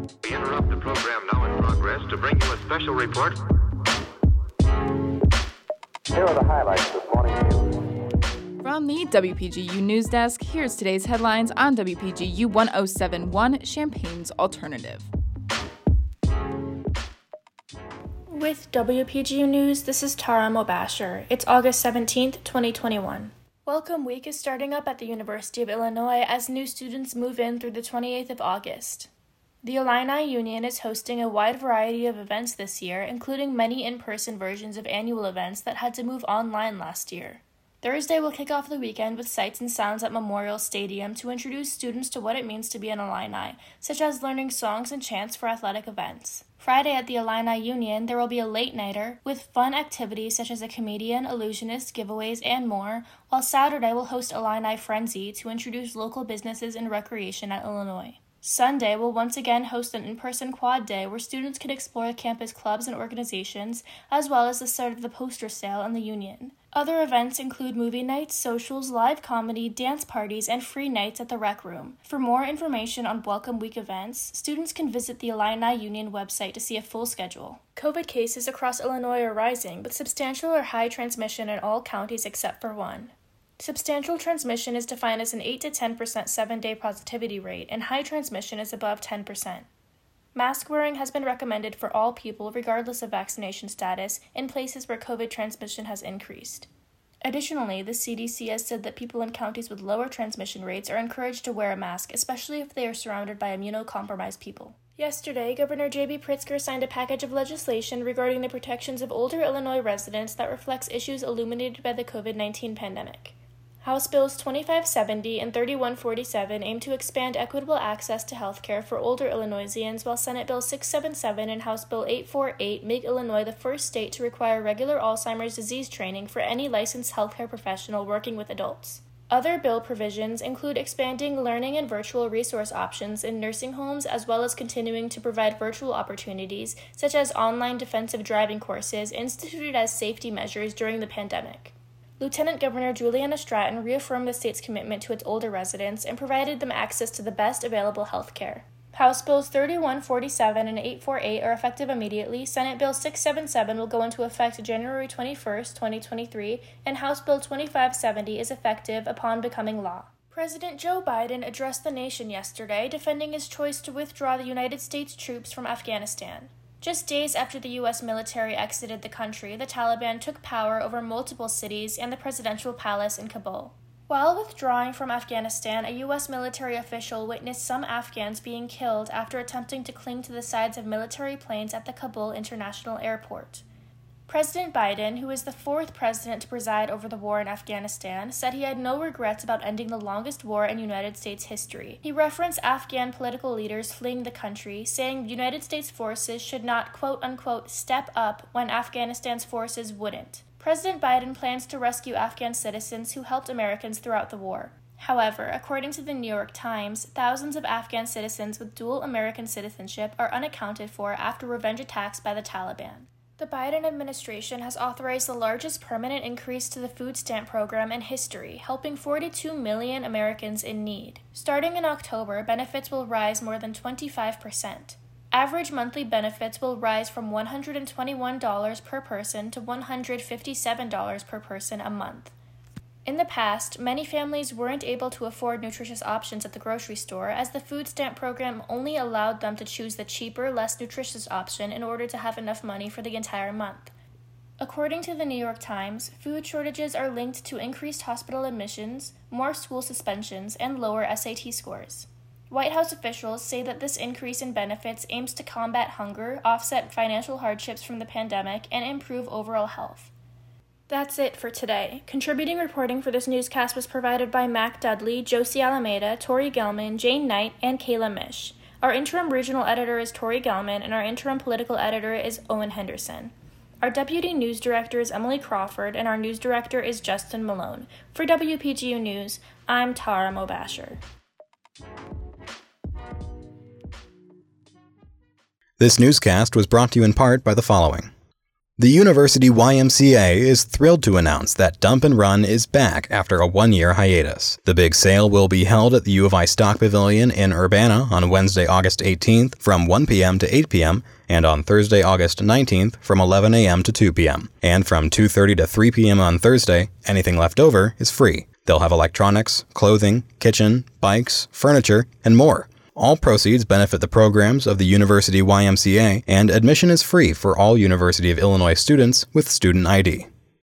We interrupt the program now in progress to bring you a special report. Here are the highlights this morning's news. From the WPGU News Desk, here's today's headlines on WPGU 1071 Champaign's Alternative. With WPGU News, this is Tara Mobasher. It's August 17th, 2021. Welcome Week is starting up at the University of Illinois as new students move in through the 28th of August. The Illini Union is hosting a wide variety of events this year, including many in person versions of annual events that had to move online last year. Thursday will kick off the weekend with sights and sounds at Memorial Stadium to introduce students to what it means to be an Illini, such as learning songs and chants for athletic events. Friday at the Illini Union, there will be a late nighter with fun activities such as a comedian, illusionist, giveaways, and more, while Saturday will host Illini Frenzy to introduce local businesses and recreation at Illinois. Sunday will once again host an in person quad day where students can explore campus clubs and organizations, as well as the start of the poster sale in the Union. Other events include movie nights, socials, live comedy, dance parties, and free nights at the Rec Room. For more information on Welcome Week events, students can visit the Illini Union website to see a full schedule. COVID cases across Illinois are rising, with substantial or high transmission in all counties except for one. Substantial transmission is defined as an 8 to 10% seven day positivity rate, and high transmission is above 10%. Mask wearing has been recommended for all people, regardless of vaccination status, in places where COVID transmission has increased. Additionally, the CDC has said that people in counties with lower transmission rates are encouraged to wear a mask, especially if they are surrounded by immunocompromised people. Yesterday, Governor J.B. Pritzker signed a package of legislation regarding the protections of older Illinois residents that reflects issues illuminated by the COVID 19 pandemic. House Bills 2570 and 3147 aim to expand equitable access to health care for older Illinoisans, while Senate Bill 677 and House Bill 848 make Illinois the first state to require regular Alzheimer's disease training for any licensed healthcare professional working with adults. Other bill provisions include expanding learning and virtual resource options in nursing homes, as well as continuing to provide virtual opportunities, such as online defensive driving courses instituted as safety measures during the pandemic. Lieutenant Governor Juliana Stratton reaffirmed the state's commitment to its older residents and provided them access to the best available health care. House Bills 3147 and 848 are effective immediately. Senate Bill 677 will go into effect January 21, 2023, and House Bill 2570 is effective upon becoming law. President Joe Biden addressed the nation yesterday, defending his choice to withdraw the United States troops from Afghanistan. Just days after the U.S. military exited the country, the Taliban took power over multiple cities and the presidential palace in Kabul. While withdrawing from Afghanistan, a U.S. military official witnessed some Afghans being killed after attempting to cling to the sides of military planes at the Kabul International Airport. President Biden, who is the fourth president to preside over the war in Afghanistan, said he had no regrets about ending the longest war in United States history. He referenced Afghan political leaders fleeing the country, saying United States forces should not quote unquote step up when Afghanistan's forces wouldn't. President Biden plans to rescue Afghan citizens who helped Americans throughout the war. However, according to the New York Times, thousands of Afghan citizens with dual American citizenship are unaccounted for after revenge attacks by the Taliban. The Biden administration has authorized the largest permanent increase to the food stamp program in history, helping 42 million Americans in need. Starting in October, benefits will rise more than 25%. Average monthly benefits will rise from $121 per person to $157 per person a month. In the past, many families weren't able to afford nutritious options at the grocery store as the food stamp program only allowed them to choose the cheaper, less nutritious option in order to have enough money for the entire month. According to the New York Times, food shortages are linked to increased hospital admissions, more school suspensions, and lower SAT scores. White House officials say that this increase in benefits aims to combat hunger, offset financial hardships from the pandemic, and improve overall health. That's it for today. Contributing reporting for this newscast was provided by Mac Dudley, Josie Alameda, Tori Gelman, Jane Knight, and Kayla Mish. Our interim regional editor is Tori Gelman, and our interim political editor is Owen Henderson. Our deputy news director is Emily Crawford, and our news director is Justin Malone. For WPGU News, I'm Tara Mobasher. This newscast was brought to you in part by the following. The University YMCA is thrilled to announce that Dump and Run is back after a one year hiatus. The big sale will be held at the U of I Stock Pavilion in Urbana on Wednesday, August 18th from 1 p.m. to 8 p.m. and on Thursday, August 19th from 11 a.m. to 2 p.m. And from 2:30 to 3 p.m. on Thursday, anything left over is free. They'll have electronics, clothing, kitchen, bikes, furniture, and more. All proceeds benefit the programs of the University YMCA, and admission is free for all University of Illinois students with student ID.